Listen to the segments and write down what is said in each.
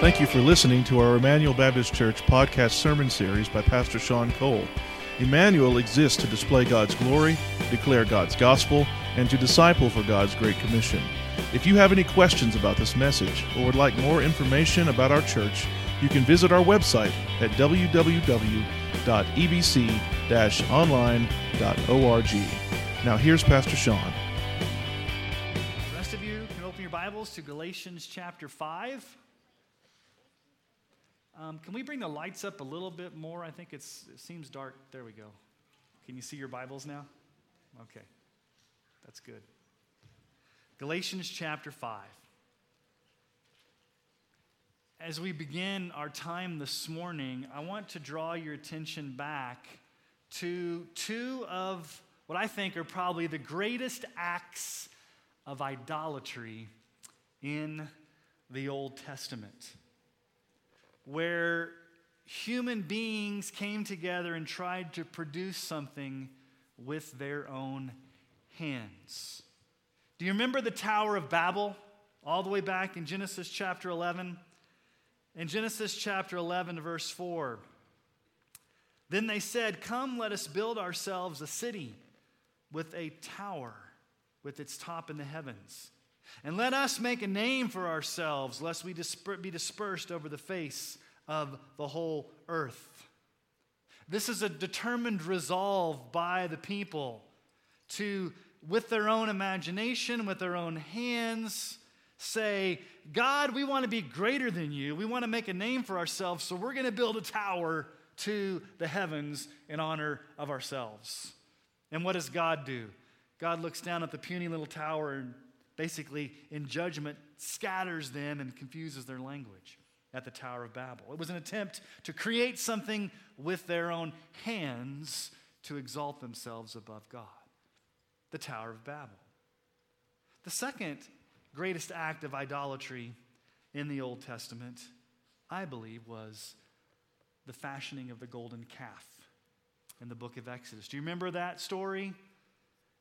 Thank you for listening to our Emmanuel Baptist Church podcast sermon series by Pastor Sean Cole. Emmanuel exists to display God's glory, declare God's gospel, and to disciple for God's Great Commission. If you have any questions about this message or would like more information about our church, you can visit our website at www.ebc-online.org. Now here's Pastor Sean. The rest of you can open your Bibles to Galatians chapter 5. Um, can we bring the lights up a little bit more? I think it seems dark. There we go. Can you see your Bibles now? Okay, that's good. Galatians chapter 5. As we begin our time this morning, I want to draw your attention back to two of what I think are probably the greatest acts of idolatry in the Old Testament where human beings came together and tried to produce something with their own hands. Do you remember the Tower of Babel all the way back in Genesis chapter 11? In Genesis chapter 11, verse 4, then they said, Come, let us build ourselves a city with a tower with its top in the heavens. And let us make a name for ourselves, lest we be dispersed over the face of the whole earth. This is a determined resolve by the people to, with their own imagination, with their own hands, say, God, we want to be greater than you. We want to make a name for ourselves, so we're going to build a tower to the heavens in honor of ourselves. And what does God do? God looks down at the puny little tower and basically, in judgment, scatters them and confuses their language at the Tower of Babel. It was an attempt to create something with their own hands to exalt themselves above God. The Tower of Babel. The second greatest act of idolatry in the Old Testament, I believe, was the fashioning of the golden calf in the book of Exodus. Do you remember that story?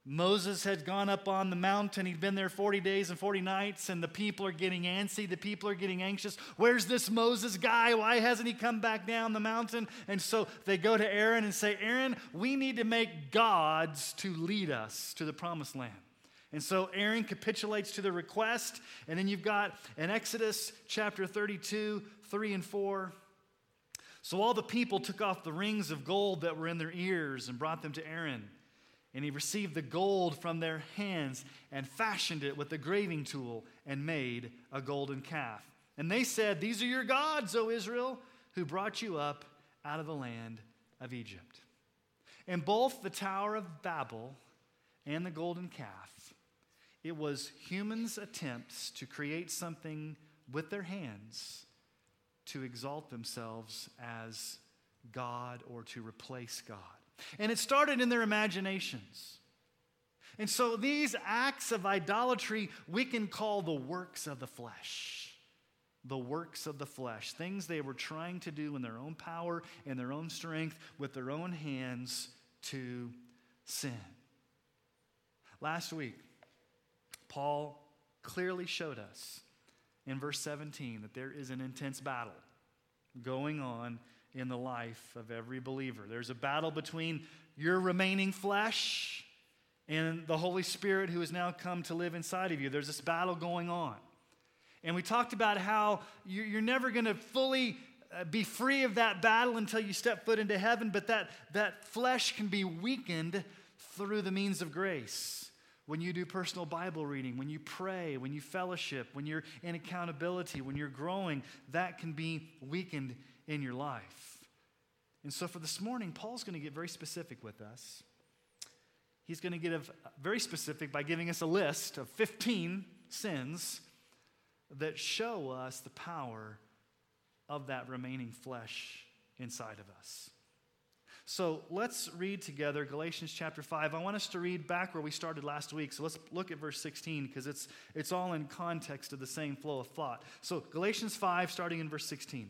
Moses had gone up on the mountain. He'd been there 40 days and 40 nights, and the people are getting antsy. The people are getting anxious. Where's this Moses guy? Why hasn't he come back down the mountain? And so they go to Aaron and say, Aaron, we need to make gods to lead us to the promised land. And so Aaron capitulates to the request. And then you've got in Exodus chapter 32, 3 and 4. So all the people took off the rings of gold that were in their ears and brought them to Aaron. And he received the gold from their hands and fashioned it with a graving tool and made a golden calf. And they said, These are your gods, O Israel, who brought you up out of the land of Egypt. In both the Tower of Babel and the golden calf, it was humans' attempts to create something with their hands to exalt themselves as God or to replace God. And it started in their imaginations. And so these acts of idolatry we can call the works of the flesh. The works of the flesh. Things they were trying to do in their own power and their own strength with their own hands to sin. Last week, Paul clearly showed us in verse 17 that there is an intense battle going on in the life of every believer. There's a battle between your remaining flesh and the Holy Spirit who has now come to live inside of you. There's this battle going on. And we talked about how you're never going to fully uh, be free of that battle until you step foot into heaven, but that, that flesh can be weakened through the means of grace. When you do personal Bible reading, when you pray, when you fellowship, when you're in accountability, when you're growing, that can be weakened in your life. And so for this morning, Paul's going to get very specific with us. He's going to get very specific by giving us a list of 15 sins that show us the power of that remaining flesh inside of us. So let's read together Galatians chapter 5. I want us to read back where we started last week. So let's look at verse 16 because it's, it's all in context of the same flow of thought. So Galatians 5, starting in verse 16.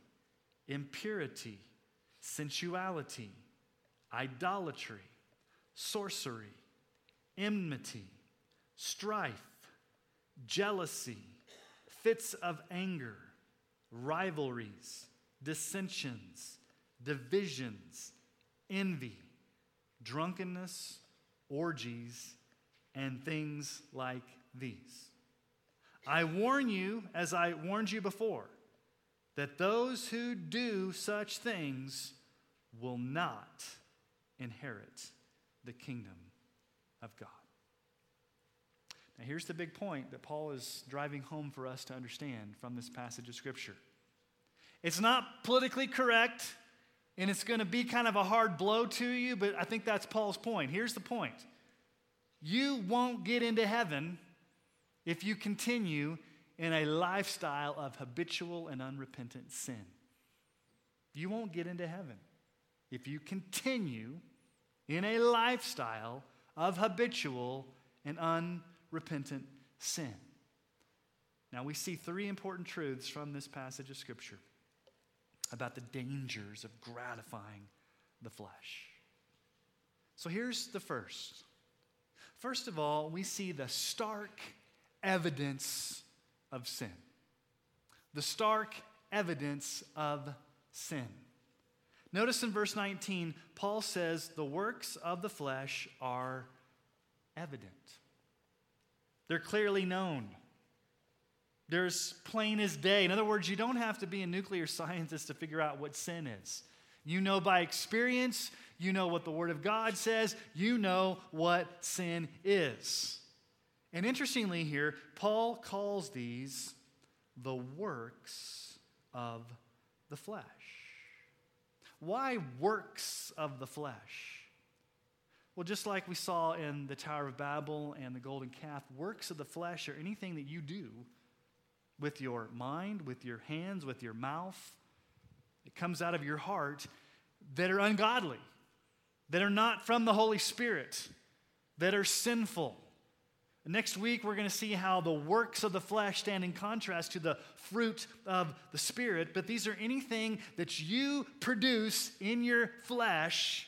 impurity, sensuality, idolatry, sorcery, enmity, strife, jealousy, fits of anger, rivalries, dissensions, divisions, envy, drunkenness, orgies, and things like these. I warn you, as I warned you before, that those who do such things will not inherit the kingdom of God. Now, here's the big point that Paul is driving home for us to understand from this passage of Scripture it's not politically correct, and it's going to be kind of a hard blow to you, but I think that's Paul's point. Here's the point you won't get into heaven if you continue in a lifestyle of habitual and unrepentant sin. You won't get into heaven if you continue in a lifestyle of habitual and unrepentant sin. Now, we see three important truths from this passage of Scripture about the dangers of gratifying the flesh. So, here's the first. First of all, we see the stark evidence of sin. The stark evidence of sin. Notice in verse 19, Paul says, The works of the flesh are evident. They're clearly known. They're as plain as day. In other words, you don't have to be a nuclear scientist to figure out what sin is. You know by experience, you know what the Word of God says, you know what sin is. And interestingly, here, Paul calls these the works of the flesh. Why works of the flesh? Well, just like we saw in the Tower of Babel and the golden calf, works of the flesh are anything that you do with your mind, with your hands, with your mouth. It comes out of your heart that are ungodly, that are not from the Holy Spirit, that are sinful. Next week, we're going to see how the works of the flesh stand in contrast to the fruit of the Spirit. But these are anything that you produce in your flesh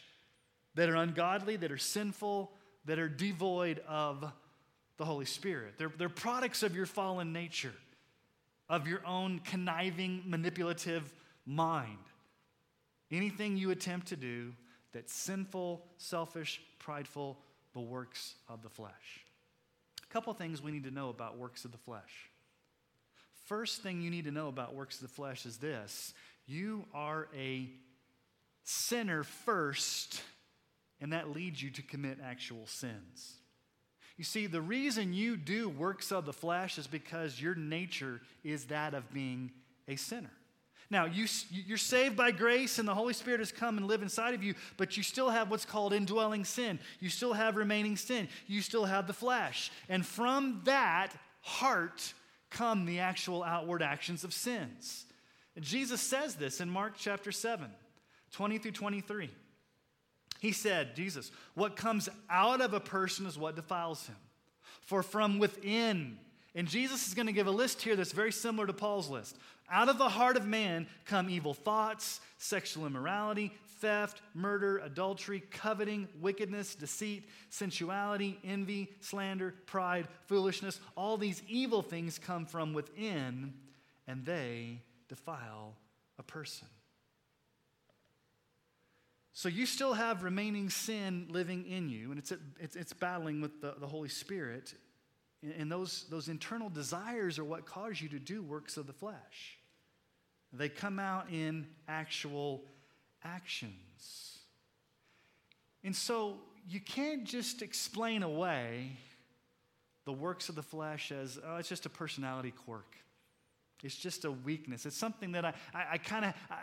that are ungodly, that are sinful, that are devoid of the Holy Spirit. They're, they're products of your fallen nature, of your own conniving, manipulative mind. Anything you attempt to do that's sinful, selfish, prideful, the works of the flesh couple things we need to know about works of the flesh. First thing you need to know about works of the flesh is this you are a sinner first, and that leads you to commit actual sins. You see, the reason you do works of the flesh is because your nature is that of being a sinner. Now, you, you're saved by grace and the Holy Spirit has come and live inside of you, but you still have what's called indwelling sin. You still have remaining sin. You still have the flesh. And from that heart come the actual outward actions of sins. And Jesus says this in Mark chapter 7, 20 through 23. He said, Jesus, what comes out of a person is what defiles him. For from within, and Jesus is going to give a list here that's very similar to Paul's list. Out of the heart of man come evil thoughts, sexual immorality, theft, murder, adultery, coveting, wickedness, deceit, sensuality, envy, slander, pride, foolishness. All these evil things come from within, and they defile a person. So you still have remaining sin living in you, and it's, it's, it's battling with the, the Holy Spirit. And those, those internal desires are what cause you to do works of the flesh. They come out in actual actions. And so you can't just explain away the works of the flesh as, oh, it's just a personality quirk. It's just a weakness. It's something that I, I, I kind of, I,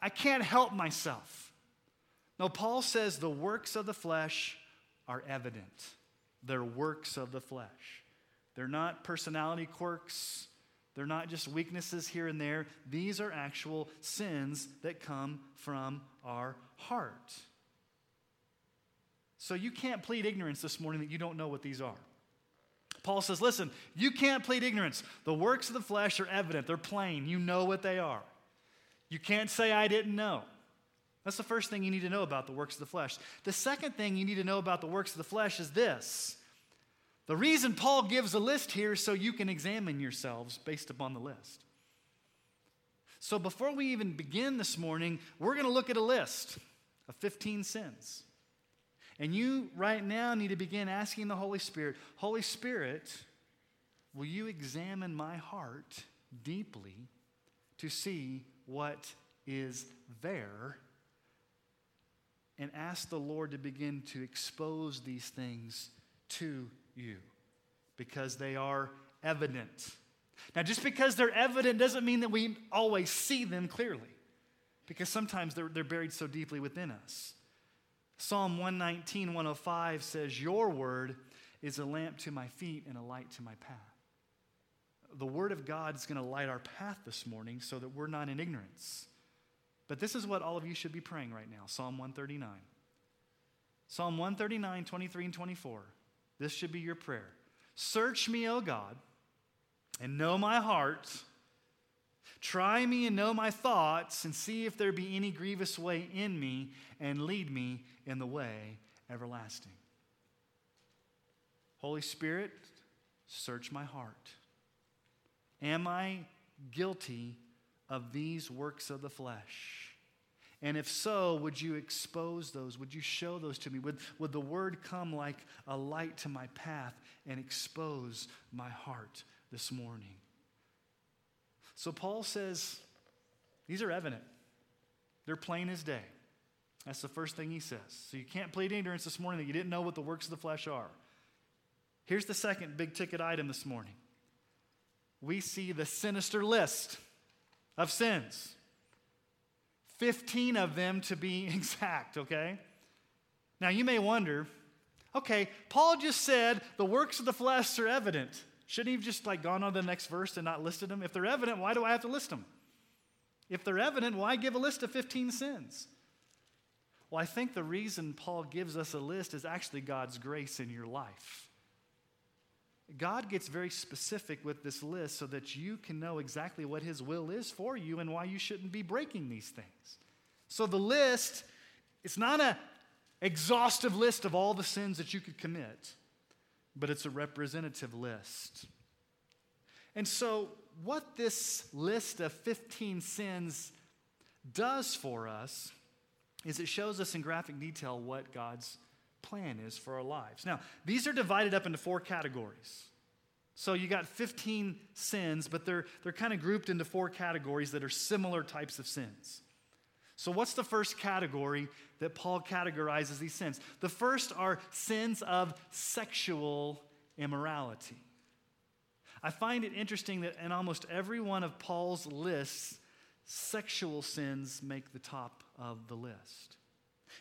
I can't help myself. No, Paul says the works of the flesh are evident. They're works of the flesh. They're not personality quirks. They're not just weaknesses here and there. These are actual sins that come from our heart. So you can't plead ignorance this morning that you don't know what these are. Paul says, listen, you can't plead ignorance. The works of the flesh are evident, they're plain. You know what they are. You can't say, I didn't know. That's the first thing you need to know about the works of the flesh. The second thing you need to know about the works of the flesh is this the reason Paul gives a list here is so you can examine yourselves based upon the list. So before we even begin this morning, we're going to look at a list of 15 sins. And you right now need to begin asking the Holy Spirit Holy Spirit, will you examine my heart deeply to see what is there? And ask the Lord to begin to expose these things to you because they are evident. Now, just because they're evident doesn't mean that we always see them clearly, because sometimes they're, they're buried so deeply within us. Psalm 119, 105 says, Your word is a lamp to my feet and a light to my path. The word of God is going to light our path this morning so that we're not in ignorance. But this is what all of you should be praying right now Psalm 139. Psalm 139, 23, and 24. This should be your prayer. Search me, O God, and know my heart. Try me and know my thoughts, and see if there be any grievous way in me, and lead me in the way everlasting. Holy Spirit, search my heart. Am I guilty of these works of the flesh? And if so, would you expose those? Would you show those to me? Would, would the word come like a light to my path and expose my heart this morning? So Paul says, these are evident. They're plain as day. That's the first thing he says. So you can't plead ignorance this morning that you didn't know what the works of the flesh are. Here's the second big ticket item this morning we see the sinister list of sins. 15 of them to be exact, okay? Now you may wonder, okay, Paul just said the works of the flesh are evident. Shouldn't he have just like gone on to the next verse and not listed them? If they're evident, why do I have to list them? If they're evident, why give a list of 15 sins? Well, I think the reason Paul gives us a list is actually God's grace in your life. God gets very specific with this list so that you can know exactly what His will is for you and why you shouldn't be breaking these things. So the list, it's not an exhaustive list of all the sins that you could commit, but it's a representative list. And so, what this list of 15 sins does for us is it shows us in graphic detail what God's plan is for our lives. Now, these are divided up into four categories. So you got 15 sins, but they're, they're kind of grouped into four categories that are similar types of sins. So, what's the first category that Paul categorizes these sins? The first are sins of sexual immorality. I find it interesting that in almost every one of Paul's lists, sexual sins make the top of the list.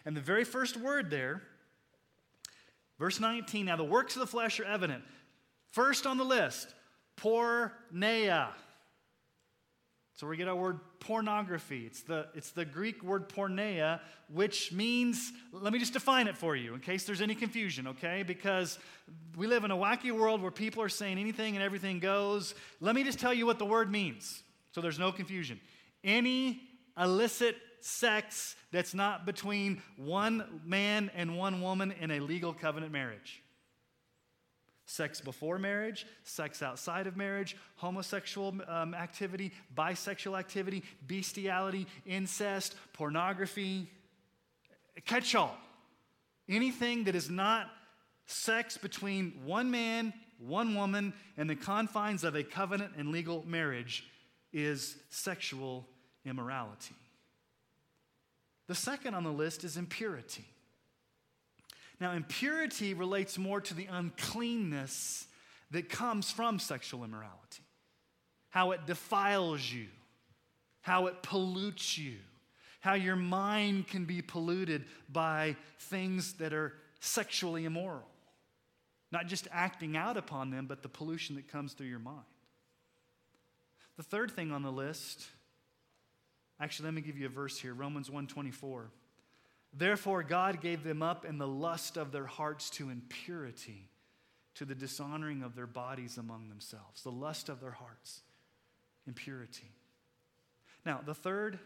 And the very first word there, Verse 19 Now the works of the flesh are evident. First on the list, porneia. So we get our word pornography. It's the, it's the Greek word porneia, which means, let me just define it for you in case there's any confusion, okay? Because we live in a wacky world where people are saying anything and everything goes. Let me just tell you what the word means so there's no confusion. Any illicit sex that's not between one man and one woman in a legal covenant marriage. Sex before marriage, sex outside of marriage, homosexual um, activity, bisexual activity, bestiality, incest, pornography, catch all. Anything that is not sex between one man, one woman, in the confines of a covenant and legal marriage is sexual immorality. The second on the list is impurity. Now, impurity relates more to the uncleanness that comes from sexual immorality, how it defiles you, how it pollutes you, how your mind can be polluted by things that are sexually immoral. Not just acting out upon them, but the pollution that comes through your mind. The third thing on the list, actually, let me give you a verse here Romans 1:24. Therefore, God gave them up in the lust of their hearts to impurity, to the dishonoring of their bodies among themselves. The lust of their hearts, impurity. Now, the third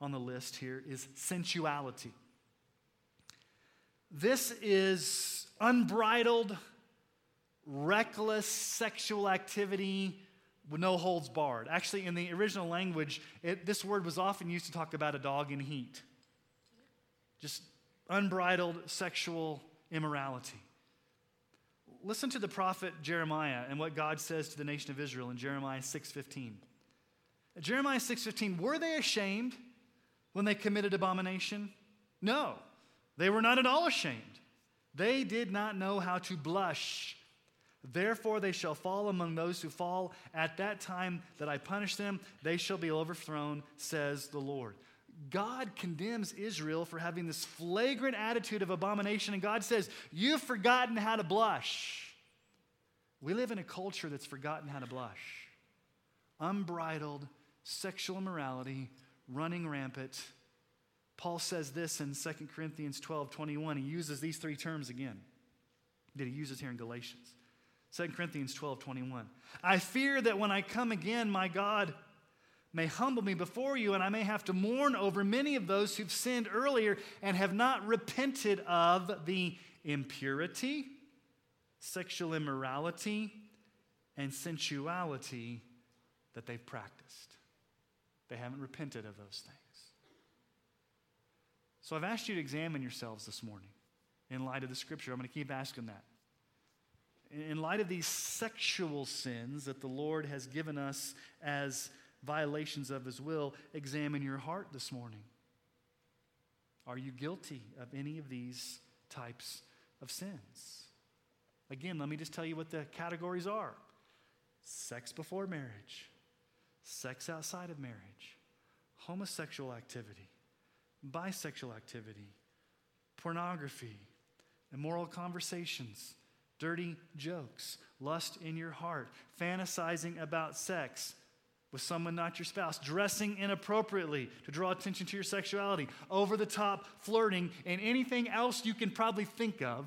on the list here is sensuality. This is unbridled, reckless sexual activity no holds barred. Actually, in the original language, it, this word was often used to talk about a dog in heat. Just unbridled sexual immorality. Listen to the prophet Jeremiah and what God says to the nation of Israel in Jeremiah 6:15. Jeremiah 6:15, were they ashamed when they committed abomination? No. They were not at all ashamed. They did not know how to blush. Therefore, they shall fall among those who fall. At that time that I punish them, they shall be overthrown, says the Lord. God condemns Israel for having this flagrant attitude of abomination, and God says, You've forgotten how to blush. We live in a culture that's forgotten how to blush. Unbridled sexual immorality running rampant Paul says this in 2 Corinthians 12 21. He uses these three terms again that he uses here in Galatians. 2 Corinthians 12 21. I fear that when I come again, my God may humble me before you, and I may have to mourn over many of those who've sinned earlier and have not repented of the impurity, sexual immorality, and sensuality that they've practiced. They haven't repented of those things. So I've asked you to examine yourselves this morning in light of the scripture. I'm going to keep asking that. In light of these sexual sins that the Lord has given us as violations of his will, examine your heart this morning. Are you guilty of any of these types of sins? Again, let me just tell you what the categories are sex before marriage, sex outside of marriage, homosexual activity, bisexual activity, pornography, immoral conversations, dirty jokes, lust in your heart, fantasizing about sex with someone not your spouse, dressing inappropriately to draw attention to your sexuality, over the top flirting, and anything else you can probably think of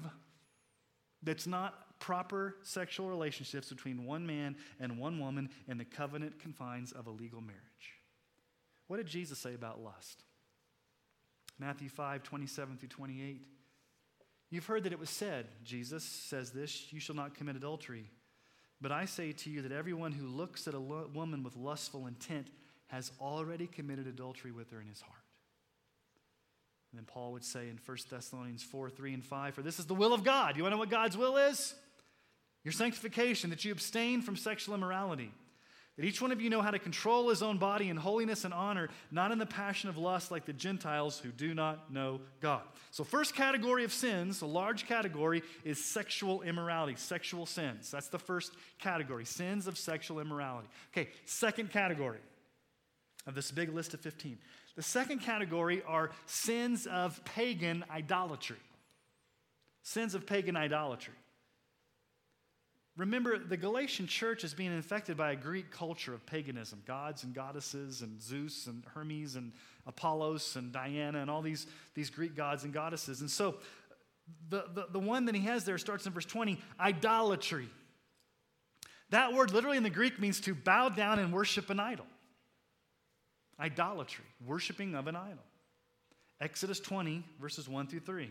that's not proper sexual relationships between one man and one woman in the covenant confines of a legal marriage. What did Jesus say about lust? Matthew 5, 27 through 28. You've heard that it was said, Jesus says this, you shall not commit adultery. But I say to you that everyone who looks at a lo- woman with lustful intent has already committed adultery with her in his heart. And then Paul would say in 1 Thessalonians 4, 3, and 5, For this is the will of God. You want to know what God's will is? Your sanctification, that you abstain from sexual immorality that each one of you know how to control his own body in holiness and honor, not in the passion of lust like the Gentiles who do not know God. So, first category of sins, a large category, is sexual immorality, sexual sins. That's the first category, sins of sexual immorality. Okay, second category of this big list of 15. The second category are sins of pagan idolatry. Sins of pagan idolatry. Remember, the Galatian church is being infected by a Greek culture of paganism gods and goddesses, and Zeus and Hermes and Apollos and Diana and all these, these Greek gods and goddesses. And so the, the, the one that he has there starts in verse 20 idolatry. That word literally in the Greek means to bow down and worship an idol. Idolatry, worshiping of an idol. Exodus 20, verses 1 through 3.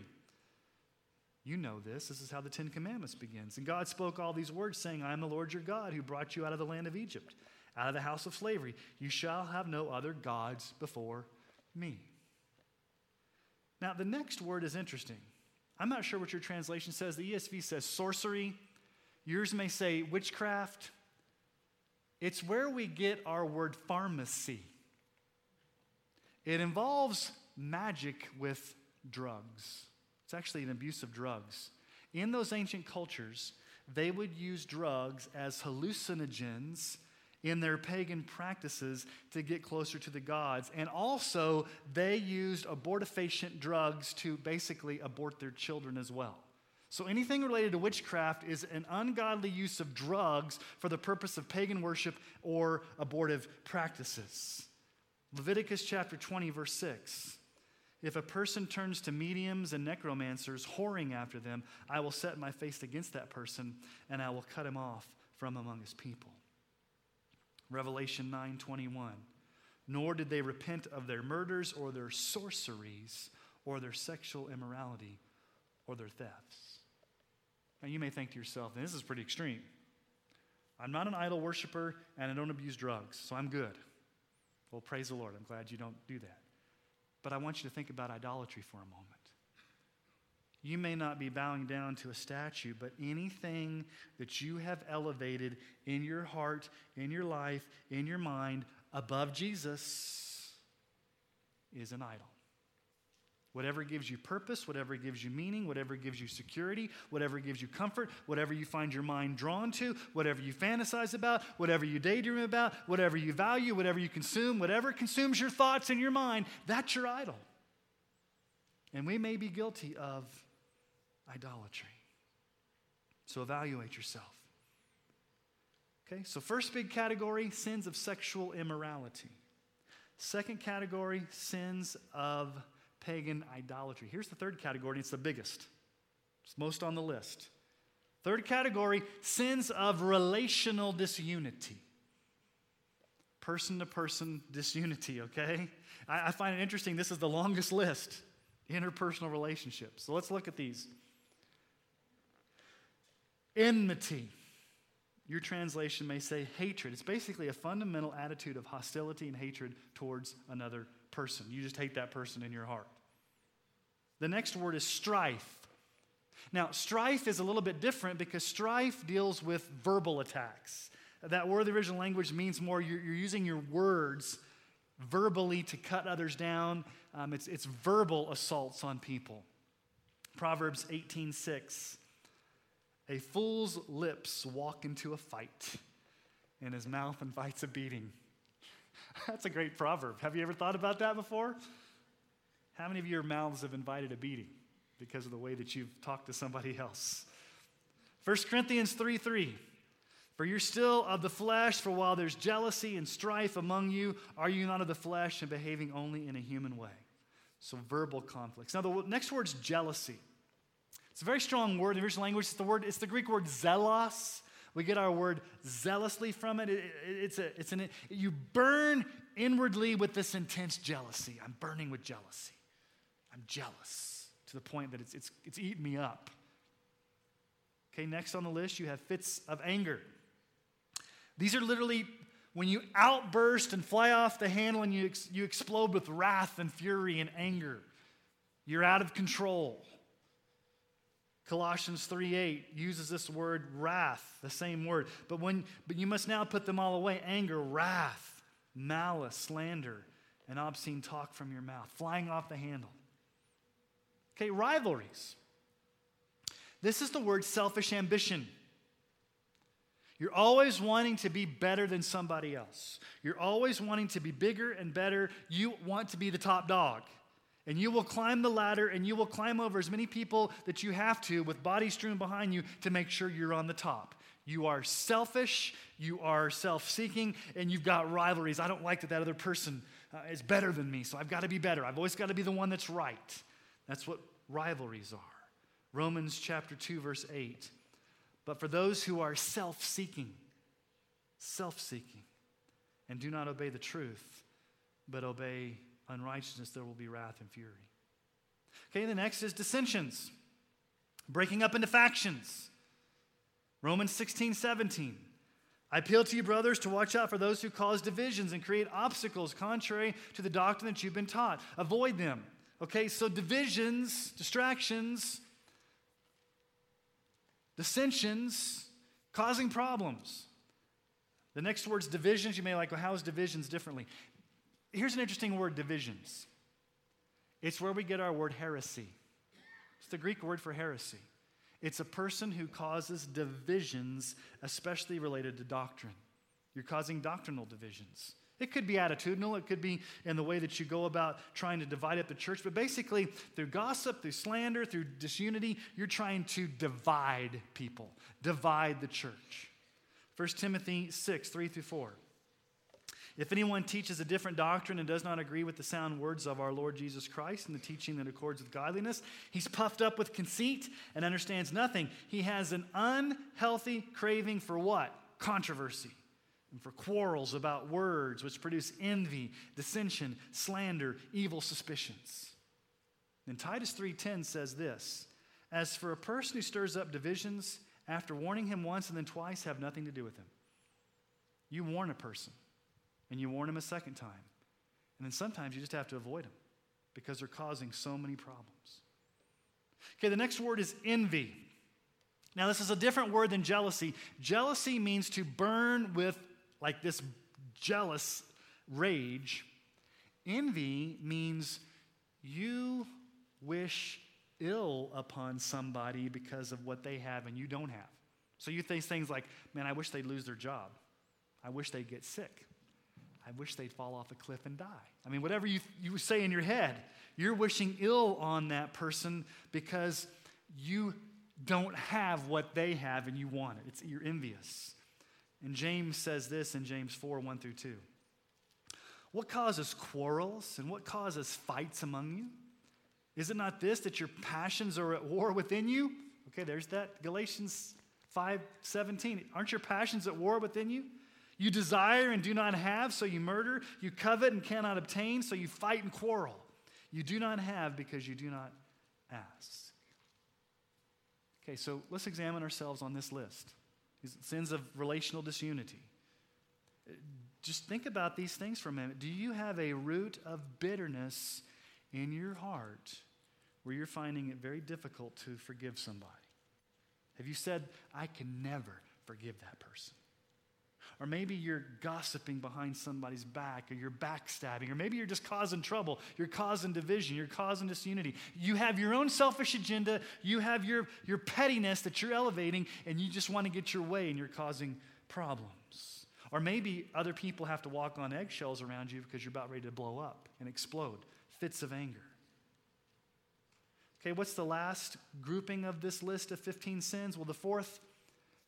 You know this. This is how the Ten Commandments begins. And God spoke all these words, saying, I am the Lord your God who brought you out of the land of Egypt, out of the house of slavery. You shall have no other gods before me. Now, the next word is interesting. I'm not sure what your translation says. The ESV says sorcery. Yours may say witchcraft. It's where we get our word pharmacy. It involves magic with drugs. It's actually an abuse of drugs. In those ancient cultures, they would use drugs as hallucinogens in their pagan practices to get closer to the gods. And also, they used abortifacient drugs to basically abort their children as well. So, anything related to witchcraft is an ungodly use of drugs for the purpose of pagan worship or abortive practices. Leviticus chapter 20, verse 6. If a person turns to mediums and necromancers, whoring after them, I will set my face against that person and I will cut him off from among his people. Revelation 9:21. Nor did they repent of their murders or their sorceries or their sexual immorality or their thefts. Now you may think to yourself, this is pretty extreme. I'm not an idol worshiper and I don't abuse drugs, so I'm good. Well, praise the Lord. I'm glad you don't do that. But I want you to think about idolatry for a moment. You may not be bowing down to a statue, but anything that you have elevated in your heart, in your life, in your mind above Jesus is an idol. Whatever gives you purpose, whatever gives you meaning, whatever gives you security, whatever gives you comfort, whatever you find your mind drawn to, whatever you fantasize about, whatever you daydream about, whatever you value, whatever you consume, whatever consumes your thoughts and your mind, that's your idol. And we may be guilty of idolatry. So evaluate yourself. Okay, so first big category sins of sexual immorality. Second category sins of pagan idolatry. Here's the third category, it's the biggest, it's most on the list. Third category sins of relational disunity. Person to person disunity, okay? I, I, find it interesting. This is the longest list interpersonal relationships. So let's look at these. Enmity. Your translation may say hatred. It's basically a fundamental attitude of hostility and hatred towards another person. You just hate that person in your heart. The next word is strife. Now, strife is a little bit different because strife deals with verbal attacks. That word, the original language, means more you're, you're using your words verbally to cut others down. Um, it's, it's verbal assaults on people. Proverbs 18:6. A fool's lips walk into a fight, and his mouth invites a beating. That's a great proverb. Have you ever thought about that before? How many of your mouths have invited a beating because of the way that you've talked to somebody else? 1 Corinthians 3 3. For you're still of the flesh, for while there's jealousy and strife among you, are you not of the flesh and behaving only in a human way? So, verbal conflicts. Now, the next word is jealousy. It's a very strong word in original language. It's the word, it's the Greek word zelos. We get our word zealously from it. it, it it's a, it's an, you burn inwardly with this intense jealousy. I'm burning with jealousy. I'm jealous to the point that it's, it's, it's eating me up. Okay, next on the list, you have fits of anger. These are literally when you outburst and fly off the handle and you, ex- you explode with wrath and fury and anger. You're out of control. Colossians 3:8 uses this word wrath, the same word. But when but you must now put them all away, anger, wrath, malice, slander, and obscene talk from your mouth, flying off the handle. Okay, rivalries. This is the word selfish ambition. You're always wanting to be better than somebody else. You're always wanting to be bigger and better. You want to be the top dog. And you will climb the ladder and you will climb over as many people that you have to with bodies strewn behind you to make sure you're on the top. You are selfish, you are self seeking, and you've got rivalries. I don't like that that other person uh, is better than me, so I've got to be better. I've always got to be the one that's right. That's what rivalries are. Romans chapter 2, verse 8. But for those who are self seeking, self seeking, and do not obey the truth, but obey unrighteousness, there will be wrath and fury. Okay, the next is dissensions, breaking up into factions. Romans 16, 17. I appeal to you, brothers, to watch out for those who cause divisions and create obstacles contrary to the doctrine that you've been taught. Avoid them. Okay, so divisions, distractions, dissensions, causing problems. The next word's divisions. You may like, well, how is divisions differently? Here's an interesting word divisions. It's where we get our word heresy. It's the Greek word for heresy. It's a person who causes divisions, especially related to doctrine. You're causing doctrinal divisions It could be attitudinal, it could be in the way that you go about trying to divide up the church, but basically, through gossip, through slander, through disunity, you're trying to divide people, divide the church. 1 Timothy 6, 3 through 4. If anyone teaches a different doctrine and does not agree with the sound words of our Lord Jesus Christ and the teaching that accords with godliness, he's puffed up with conceit and understands nothing. He has an unhealthy craving for what? Controversy and for quarrels about words which produce envy, dissension, slander, evil suspicions. And Titus 3:10 says this, as for a person who stirs up divisions after warning him once and then twice have nothing to do with him. You warn a person and you warn him a second time. And then sometimes you just have to avoid them because they're causing so many problems. Okay, the next word is envy. Now, this is a different word than jealousy. Jealousy means to burn with like this jealous rage. Envy means you wish ill upon somebody because of what they have and you don't have. So you think things like, man, I wish they'd lose their job. I wish they'd get sick. I wish they'd fall off a cliff and die. I mean, whatever you, you say in your head, you're wishing ill on that person because you don't have what they have and you want it. It's, you're envious. And James says this in James 4 1 through 2. What causes quarrels and what causes fights among you? Is it not this that your passions are at war within you? Okay, there's that Galatians 5 17. Aren't your passions at war within you? You desire and do not have, so you murder. You covet and cannot obtain, so you fight and quarrel. You do not have because you do not ask. Okay, so let's examine ourselves on this list sins of relational disunity. Just think about these things for a minute. Do you have a root of bitterness in your heart where you're finding it very difficult to forgive somebody? Have you said, I can never forgive that person? Or maybe you're gossiping behind somebody's back, or you're backstabbing, or maybe you're just causing trouble. You're causing division, you're causing disunity. You have your own selfish agenda, you have your, your pettiness that you're elevating, and you just want to get your way, and you're causing problems. Or maybe other people have to walk on eggshells around you because you're about ready to blow up and explode. Fits of anger. Okay, what's the last grouping of this list of 15 sins? Well, the fourth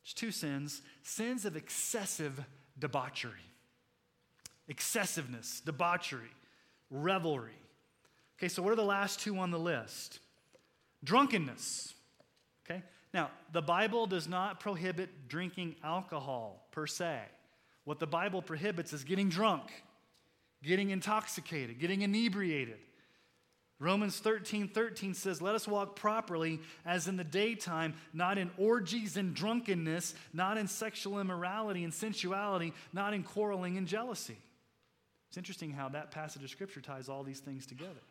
there's two sins sins of excessive debauchery, excessiveness, debauchery, revelry. Okay, so what are the last two on the list? Drunkenness. Okay, now the Bible does not prohibit drinking alcohol per se. What the Bible prohibits is getting drunk, getting intoxicated, getting inebriated. Romans 13 13 says, Let us walk properly as in the daytime, not in orgies and drunkenness, not in sexual immorality and sensuality, not in quarreling and jealousy. It's interesting how that passage of scripture ties all these things together.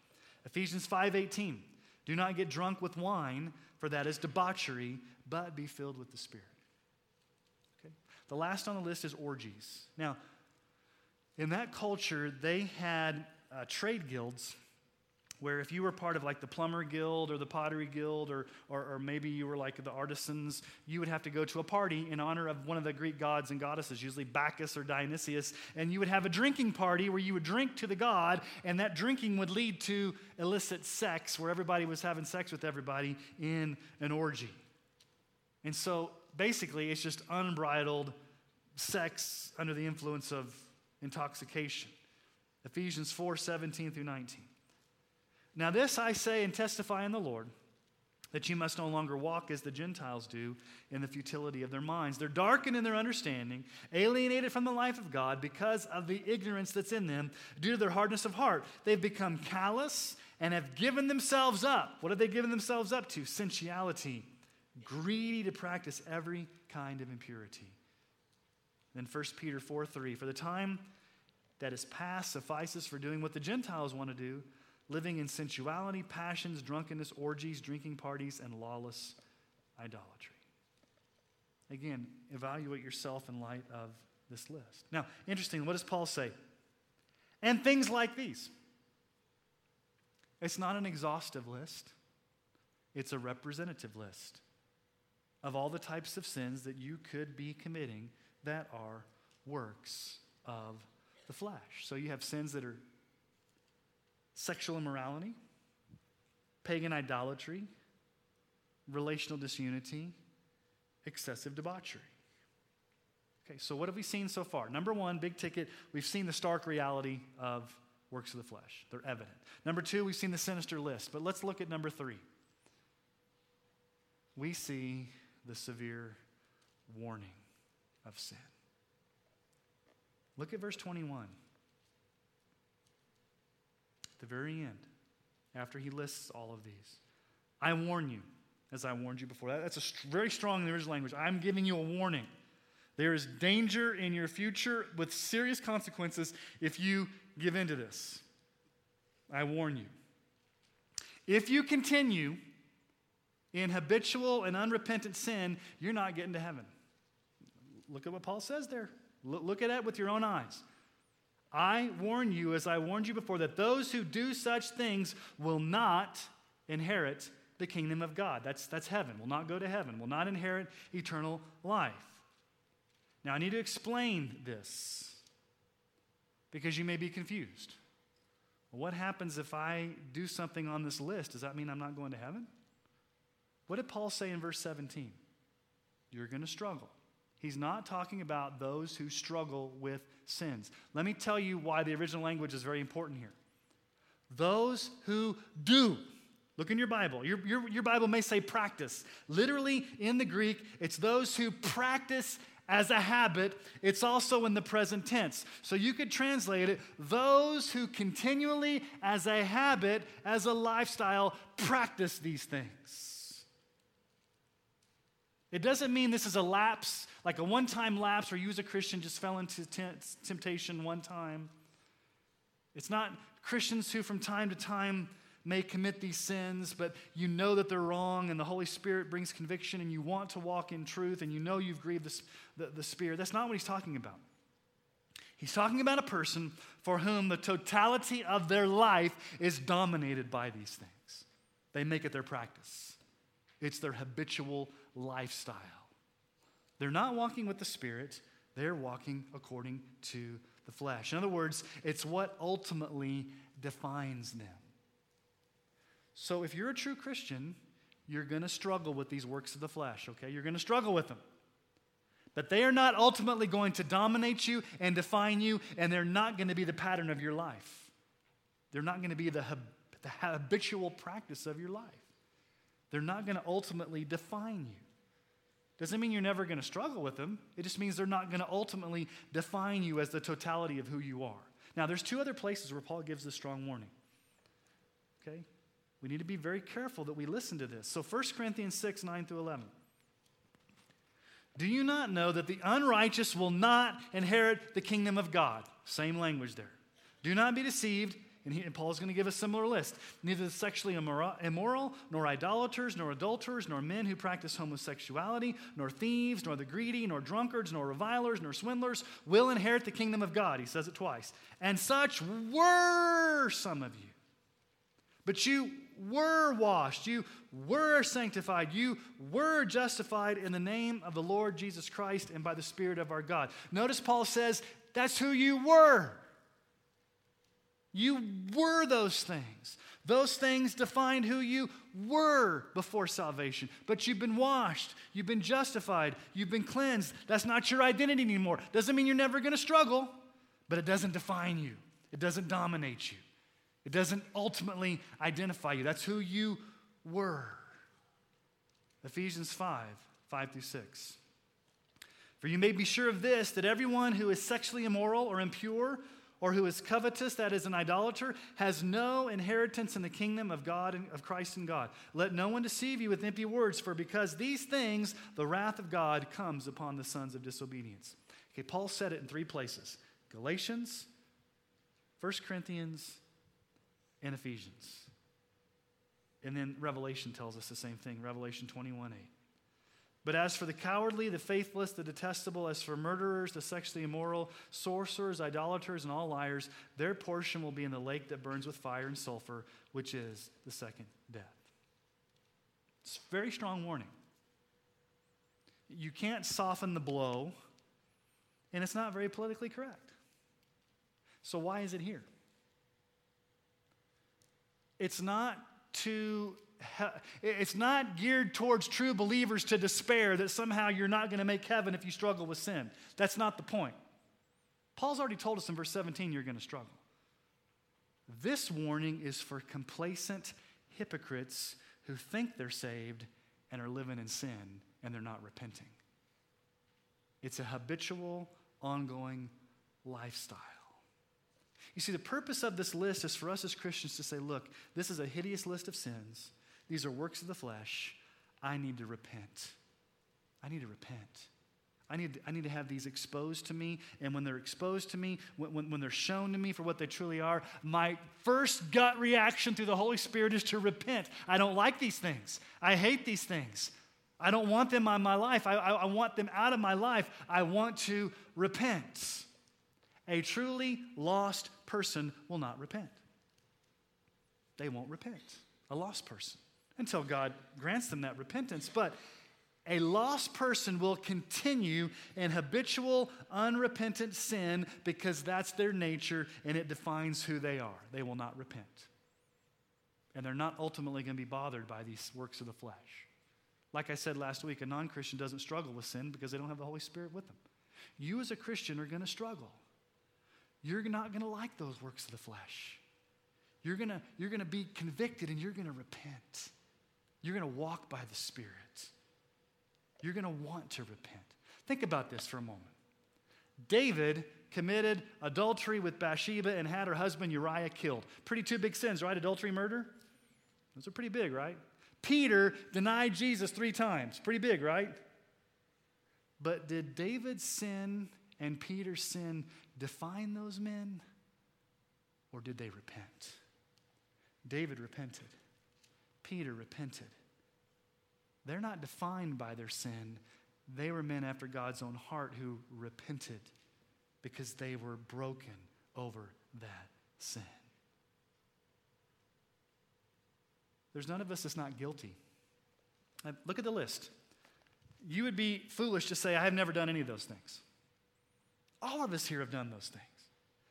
Ephesians 5 18, Do not get drunk with wine, for that is debauchery, but be filled with the Spirit. Okay? The last on the list is orgies. Now, in that culture, they had uh, trade guilds where if you were part of like the plumber guild or the pottery guild or, or, or, maybe you were like the artisans you would have to go to a party in honor of one of the greek gods and goddesses usually bacchus or dionysius and you would have a drinking party where you would drink to the god and that drinking would lead to illicit sex where everybody was having sex with everybody in an orgy. And so basically it's just unbridled sex under the influence of intoxication. Ephesians 4 17 through 19 now, this I say and testify in the Lord that you must no longer walk as the Gentiles do in the futility of their minds. They're darkened in their understanding, alienated from the life of God because of the ignorance that's in them due to their hardness of heart. They've become callous and have given themselves up. What have they given themselves up to? Sensuality, greedy to practice every kind of impurity. Then 1 Peter 4 3 For the time that is past suffices for doing what the Gentiles want to do living in sensuality, passions, drunkenness, orgies, drinking parties, and lawless idolatry. Again, evaluate yourself in light of this list. Now, interesting, what does Paul say? And things like these. It's not an exhaustive list, it's a representative list of all the types of sins that you could be committing that are works of the flesh. So you have sins that are sexual immorality, pagan idolatry, relational disunity, excessive debauchery. Okay, so what have we seen so far? Number one, big ticket, we've seen the stark reality of works of the flesh. They're evident. Number two, we've seen the sinister list. But let's look at number three. We see the severe warning of sin. Look at verse 21. The very end, after he lists all of these, I warn you, as I warned you before. That's a very strong in the original language. I'm giving you a warning. There is danger in your future with serious consequences if you give in to this. I warn you. If you continue in habitual and unrepentant sin, you're not getting to heaven. Look at what Paul says there. Look at it with your own eyes. I warn you, as I warned you before, that those who do such things will not inherit the kingdom of God. That's, that's heaven, will not go to heaven, will not inherit eternal life. Now, I need to explain this because you may be confused. what happens if I do something on this list? Does that mean I'm not going to heaven? What did Paul say in verse 17? You're going to struggle. He's not talking about those who struggle with sins. Let me tell you why the original language is very important here. Those who do. Look in your Bible. Your, your, your Bible may say practice. Literally, in the Greek, it's those who practice as a habit. It's also in the present tense. So you could translate it those who continually, as a habit, as a lifestyle, practice these things. It doesn't mean this is a lapse, like a one time lapse where you as a Christian just fell into temptation one time. It's not Christians who from time to time may commit these sins, but you know that they're wrong and the Holy Spirit brings conviction and you want to walk in truth and you know you've grieved the, the, the Spirit. That's not what he's talking about. He's talking about a person for whom the totality of their life is dominated by these things. They make it their practice, it's their habitual lifestyle. They're not walking with the Spirit, they're walking according to the flesh. In other words, it's what ultimately defines them. So if you're a true Christian, you're going to struggle with these works of the flesh, okay? You're going to struggle with them. But they are not ultimately going to dominate you and define you, and they're not going to be the pattern of your life. They're not going to be the, the habitual practice of your life. They're not going to ultimately define you. Doesn't mean you're never going to struggle with them. It just means they're not going to ultimately define you as the totality of who you are. Now, there's two other places where Paul gives this strong warning. Okay? We need to be very careful that we listen to this. So 1 Corinthians 6, 9 through 11. Do you not know that the unrighteous will not inherit the kingdom of God? Same language there. Do not be deceived. And, he, and Paul's going to give a similar list. Neither the sexually immoral, immoral, nor idolaters, nor adulterers, nor men who practice homosexuality, nor thieves, nor the greedy, nor drunkards, nor revilers, nor swindlers will inherit the kingdom of God. He says it twice. And such were some of you. But you were washed, you were sanctified, you were justified in the name of the Lord Jesus Christ and by the Spirit of our God. Notice Paul says, that's who you were. You were those things. Those things defined who you were before salvation. But you've been washed, you've been justified, you've been cleansed. That's not your identity anymore. Doesn't mean you're never going to struggle, but it doesn't define you, it doesn't dominate you, it doesn't ultimately identify you. That's who you were. Ephesians 5 5 through 6. For you may be sure of this that everyone who is sexually immoral or impure, or who is covetous, that is an idolater, has no inheritance in the kingdom of God and of Christ and God. Let no one deceive you with empty words, for because these things the wrath of God comes upon the sons of disobedience. Okay, Paul said it in three places Galatians, 1 Corinthians, and Ephesians. And then Revelation tells us the same thing, Revelation 21 8. But as for the cowardly, the faithless, the detestable, as for murderers, the sexually immoral, sorcerers, idolaters, and all liars, their portion will be in the lake that burns with fire and sulfur, which is the second death. It's a very strong warning. You can't soften the blow, and it's not very politically correct. So, why is it here? It's not to it's not geared towards true believers to despair that somehow you're not going to make heaven if you struggle with sin. That's not the point. Paul's already told us in verse 17 you're going to struggle. This warning is for complacent hypocrites who think they're saved and are living in sin and they're not repenting. It's a habitual, ongoing lifestyle. You see, the purpose of this list is for us as Christians to say, look, this is a hideous list of sins. These are works of the flesh. I need to repent. I need to repent. I need, I need to have these exposed to me. And when they're exposed to me, when, when, when, they're shown to me for what they truly are, my first gut reaction through the Holy Spirit is to repent. I don't like these things. I hate these things. I don't want them on my life. I, I, I want them out of my life. I want to repent. A truly lost person will not repent. They won't repent. A lost person until God grants them that repentance. But a lost person will continue in habitual, unrepentant sin because that's their nature and it defines who they are. They will not repent. And they're not ultimately going to be bothered by these works of the flesh. Like I said last week, a non Christian doesn't struggle with sin because they don't have the Holy Spirit with them. You, as a Christian, are going to struggle. You're not going to like those works of the flesh. You're going to, you're going to be convicted and you're going to repent. You're going to walk by the Spirit. You're going to want to repent. Think about this for a moment. David committed adultery with Bathsheba and had her husband Uriah killed. Pretty two big sins, right? Adultery, murder? Those are pretty big, right? Peter denied Jesus three times. Pretty big, right? But did David's sin and Peter's sin define those men? Or did they repent? David repented. Peter repented. They're not defined by their sin. They were men after God's own heart who repented because they were broken over that sin. There's none of us that's not guilty. Uh, look at the list. You would be foolish to say, I have never done any of those things. All of us here have done those things.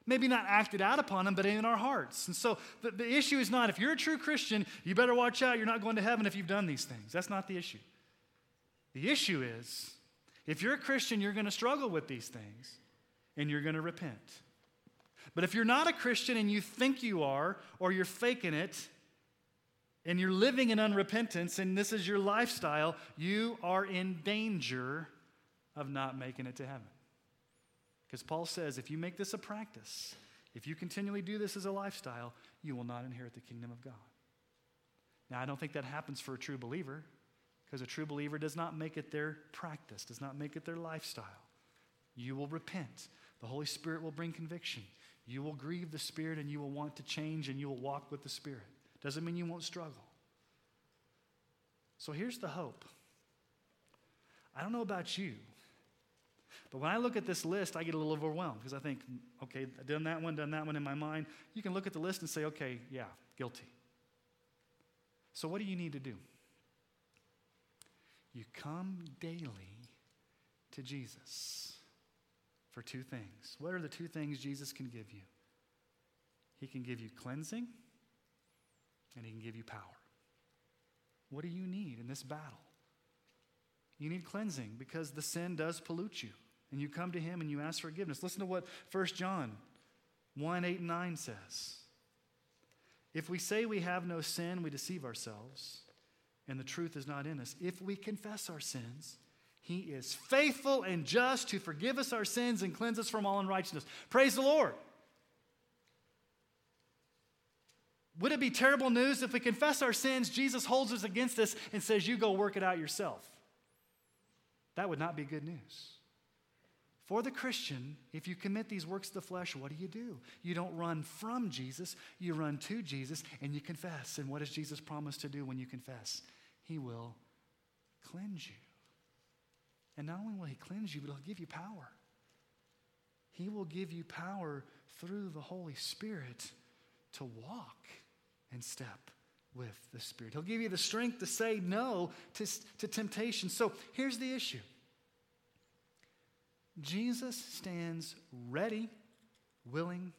Maybe not acted out upon them, but in our hearts. And so the, the issue is not if you're a true Christian, you better watch out, you're not going to heaven if you've done these things. That's not the issue. The issue is if you're a Christian, you're going to struggle with these things and you're going to repent. But if you're not a Christian and you think you are, or you're faking it, and you're living in unrepentance, and this is your lifestyle, you are in danger of not making it to heaven. Because Paul says if you make this a practice, if you continually do this as a lifestyle, you will not inherit the kingdom of God. Now, I don't think that happens for a true believer, because a true believer does not make it their practice, does not make it their lifestyle. You will repent. The Holy Spirit will bring conviction. You will grieve the Spirit and you will want to change and you will walk with the Spirit. Doesn't mean you won't struggle. So here's the hope. I don't know about you, but when I look at this list, I get a little overwhelmed because I think, okay, I've done that one, done that one in my mind. You can look at the list and say, okay, yeah, guilty. So what do you need to do? You come daily to Jesus for two things. What are the two things Jesus can give you? He can give you cleansing and he can give you power. What do you need in this battle? You need cleansing because the sin does pollute you and you come to him and you ask forgiveness. Listen to what 1 John 1 8 and 9 says. If we say we have no sin, we deceive ourselves, and the truth is not in us. If we confess our sins, he is faithful and just to forgive us our sins and cleanse us from all unrighteousness. Praise the Lord. Would it be terrible news if we confess our sins, Jesus holds us against us and says, You go work it out yourself? That would not be good news. For the Christian, if you commit these works of the flesh, what do you do? You don't run from Jesus, you run to Jesus and you confess. And what does Jesus promise to do when you confess? He will cleanse you. And not only will He cleanse you, but He'll give you power. He will give you power through the Holy Spirit to walk and step with the Spirit. He'll give you the strength to say no to, to temptation. So here's the issue Jesus stands ready, willing,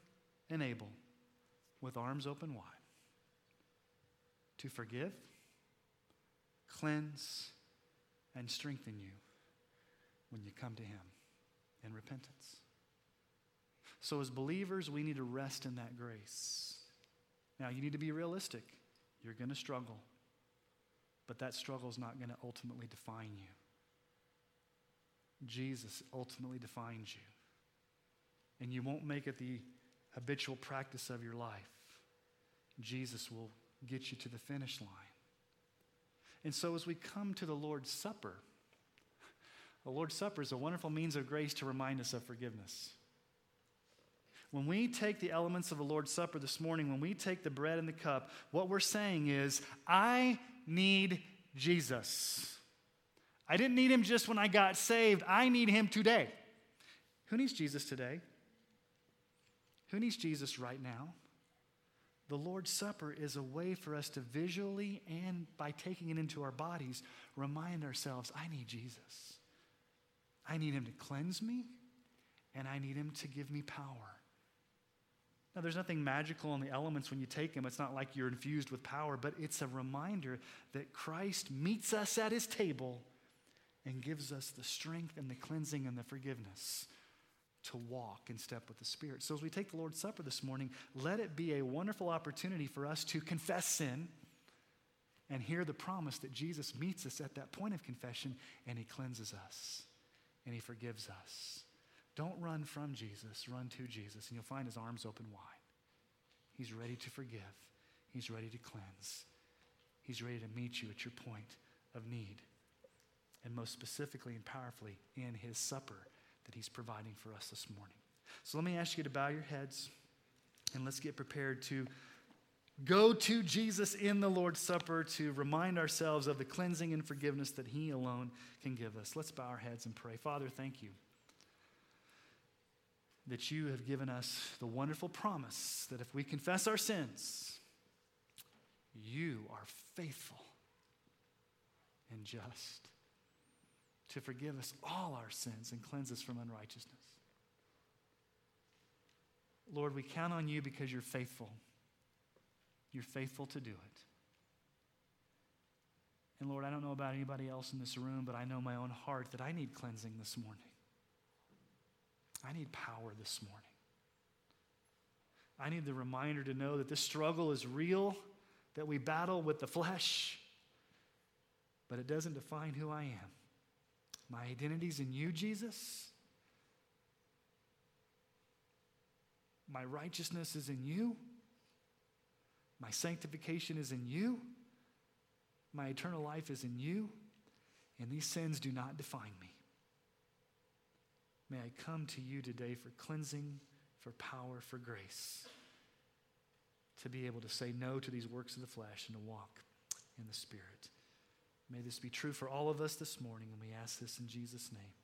and able, with arms open wide, to forgive, cleanse, and strengthen you when you come to Him in repentance. So, as believers, we need to rest in that grace. Now, you need to be realistic. You're going to struggle, but that struggle is not going to ultimately define you. Jesus ultimately defines you. And you won't make it the habitual practice of your life. Jesus will get you to the finish line. And so, as we come to the Lord's Supper, the Lord's Supper is a wonderful means of grace to remind us of forgiveness. When we take the elements of the Lord's Supper this morning, when we take the bread and the cup, what we're saying is, I need Jesus. I didn't need him just when I got saved, I need him today. Who needs Jesus today? Who needs Jesus right now? The Lord's Supper is a way for us to visually and by taking it into our bodies remind ourselves I need Jesus. I need him to cleanse me, and I need him to give me power. Now, there's nothing magical in the elements when you take them. It's not like you're infused with power, but it's a reminder that Christ meets us at his table and gives us the strength and the cleansing and the forgiveness to walk in step with the Spirit. So, as we take the Lord's Supper this morning, let it be a wonderful opportunity for us to confess sin and hear the promise that Jesus meets us at that point of confession and he cleanses us and he forgives us. Don't run from Jesus, run to Jesus, and you'll find his arms open wide. He's ready to forgive, he's ready to cleanse, he's ready to meet you at your point of need. And most specifically and powerfully in his supper that he's providing for us this morning. So let me ask you to bow your heads and let's get prepared to go to Jesus in the Lord's Supper to remind ourselves of the cleansing and forgiveness that he alone can give us. Let's bow our heads and pray. Father, thank you that you have given us the wonderful promise that if we confess our sins, you are faithful and just to forgive us all our sins and cleanse us from unrighteousness. Lord, we count on you because you're faithful. You're faithful to do it. And Lord, I don't know about anybody else in this room, but I know my own heart that I need cleansing this morning. I need power this morning. I need the reminder to know that this struggle is real, that we battle with the flesh, but it doesn't define who I am. My identity's in you, Jesus. My righteousness is in you. My sanctification is in you. My eternal life is in you. And these sins do not define me. May I come to you today for cleansing, for power, for grace, to be able to say no to these works of the flesh and to walk in the Spirit. May this be true for all of us this morning, and we ask this in Jesus' name.